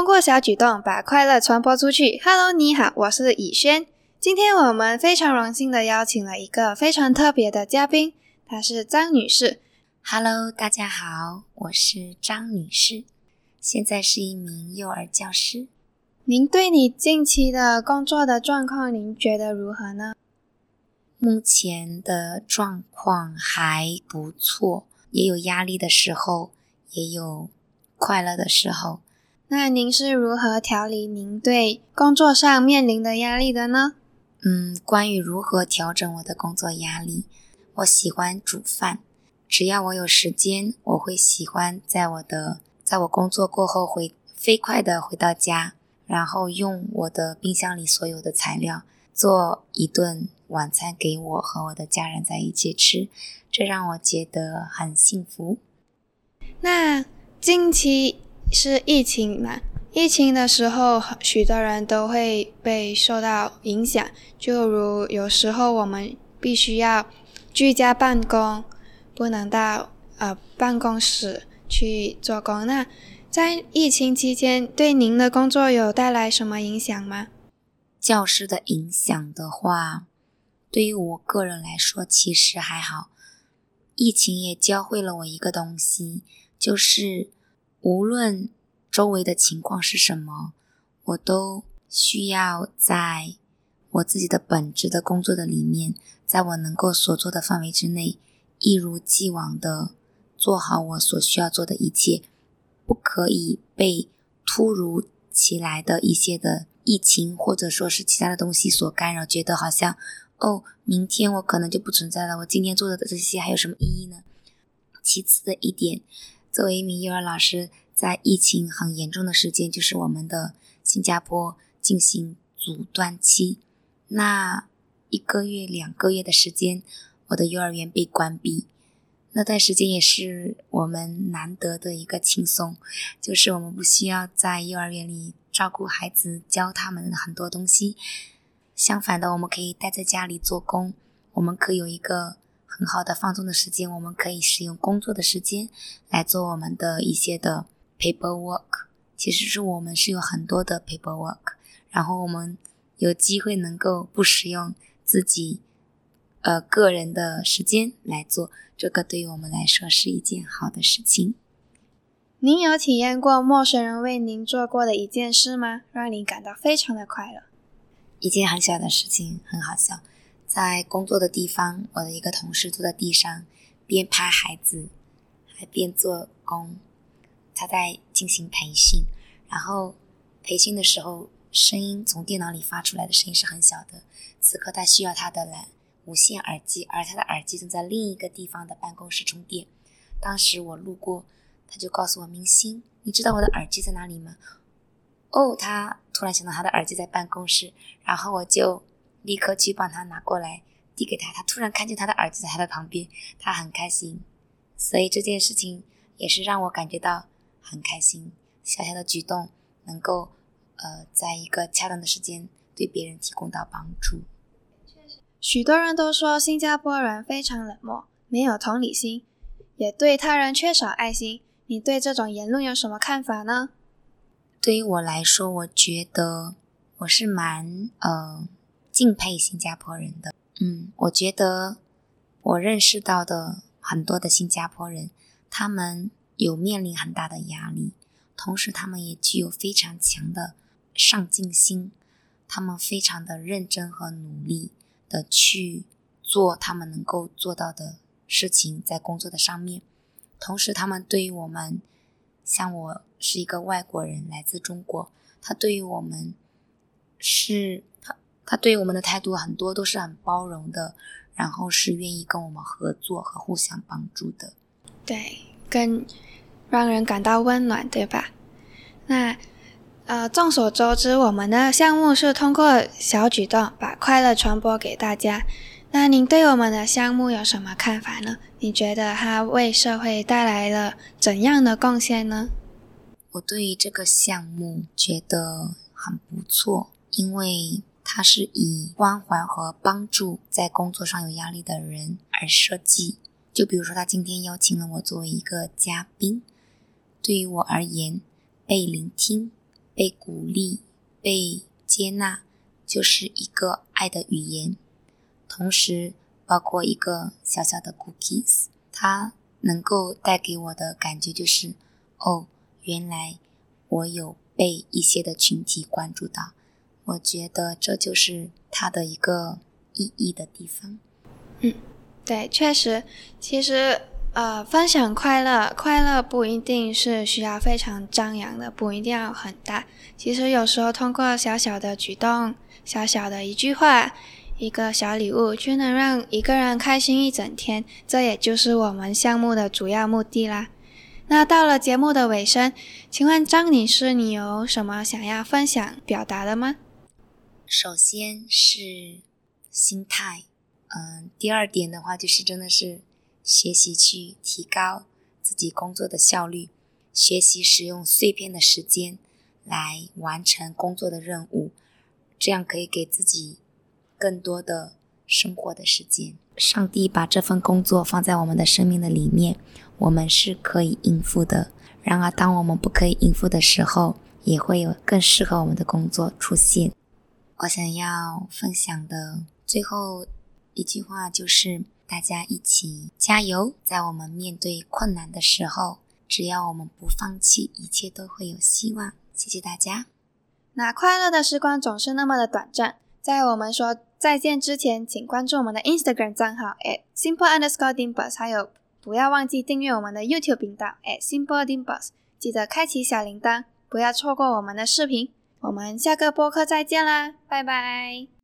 通过小举动把快乐传播出去。Hello，你好，我是以轩。今天我们非常荣幸的邀请了一个非常特别的嘉宾，她是张女士。Hello，大家好，我是张女士，现在是一名幼儿教师。您对你近期的工作的状况，您觉得如何呢？目前的状况还不错，也有压力的时候，也有快乐的时候。那您是如何调理您对工作上面临的压力的呢？嗯，关于如何调整我的工作压力，我喜欢煮饭。只要我有时间，我会喜欢在我的在我工作过后回飞快的回到家。然后用我的冰箱里所有的材料做一顿晚餐给我和我的家人在一起吃，这让我觉得很幸福。那近期是疫情嘛？疫情的时候，许多人都会被受到影响，就如有时候我们必须要居家办公，不能到呃办公室去做工。那在疫情期间，对您的工作有带来什么影响吗？教师的影响的话，对于我个人来说，其实还好。疫情也教会了我一个东西，就是无论周围的情况是什么，我都需要在我自己的本职的工作的里面，在我能够所做的范围之内，一如既往的做好我所需要做的一切。不可以被突如其来的一些的疫情，或者说是其他的东西所干扰，觉得好像哦，明天我可能就不存在了。我今天做的这些还有什么意义呢？其次的一点，作为一名幼儿老师，在疫情很严重的时间，就是我们的新加坡进行阻断期，那一个月、两个月的时间，我的幼儿园被关闭。那段时间也是我们难得的一个轻松，就是我们不需要在幼儿园里照顾孩子，教他们很多东西。相反的，我们可以待在家里做工，我们可以有一个很好的放松的时间。我们可以使用工作的时间来做我们的一些的 paperwork。其实是我们是有很多的 paperwork，然后我们有机会能够不使用自己。呃，个人的时间来做这个，对于我们来说是一件好的事情。您有体验过陌生人为您做过的一件事吗？让您感到非常的快乐。一件很小的事情，很好笑。在工作的地方，我的一个同事坐在地上，边拍孩子，还边做工。他在进行培训，然后培训的时候，声音从电脑里发出来的声音是很小的。此刻他需要他的蓝。无线耳机，而他的耳机正在另一个地方的办公室充电。当时我路过，他就告诉我：“明星，你知道我的耳机在哪里吗？”哦，他突然想到他的耳机在办公室，然后我就立刻去帮他拿过来，递给他。他突然看见他的耳机在他的旁边，他很开心。所以这件事情也是让我感觉到很开心。小小的举动能够，呃，在一个恰当的时间对别人提供到帮助。许多人都说新加坡人非常冷漠，没有同理心，也对他人缺少爱心。你对这种言论有什么看法呢？对于我来说，我觉得我是蛮呃敬佩新加坡人的。嗯，我觉得我认识到的很多的新加坡人，他们有面临很大的压力，同时他们也具有非常强的上进心，他们非常的认真和努力。的去做他们能够做到的事情，在工作的上面。同时，他们对于我们，像我是一个外国人，来自中国，他对于我们是他他对于我们的态度很多都是很包容的，然后是愿意跟我们合作和互相帮助的。对，更让人感到温暖，对吧？那。呃，众所周知，我们的项目是通过小举动把快乐传播给大家。那您对我们的项目有什么看法呢？你觉得它为社会带来了怎样的贡献呢？我对于这个项目觉得很不错，因为它是以关怀和帮助在工作上有压力的人而设计。就比如说，他今天邀请了我作为一个嘉宾，对于我而言，被聆听。被鼓励、被接纳，就是一个爱的语言。同时，包括一个小小的 cookies，它能够带给我的感觉就是，哦，原来我有被一些的群体关注到。我觉得这就是它的一个意义的地方。嗯，对，确实，其实。呃，分享快乐，快乐不一定是需要非常张扬的，不一定要很大。其实有时候通过小小的举动，小小的一句话，一个小礼物，就能让一个人开心一整天。这也就是我们项目的主要目的啦。那到了节目的尾声，请问张女士，你有什么想要分享、表达的吗？首先是心态，嗯，第二点的话就是真的是。学习去提高自己工作的效率，学习使用碎片的时间来完成工作的任务，这样可以给自己更多的生活的时间。上帝把这份工作放在我们的生命的里面，我们是可以应付的。然而，当我们不可以应付的时候，也会有更适合我们的工作出现。我想要分享的最后一句话就是。大家一起加油！在我们面对困难的时候，只要我们不放弃，一切都会有希望。谢谢大家。那快乐的时光总是那么的短暂，在我们说再见之前，请关注我们的 Instagram 账号 at simple underscore dimples，还有不要忘记订阅我们的 YouTube 频道 at simple dimples，记得开启小铃铛，不要错过我们的视频。我们下个播客再见啦，拜拜。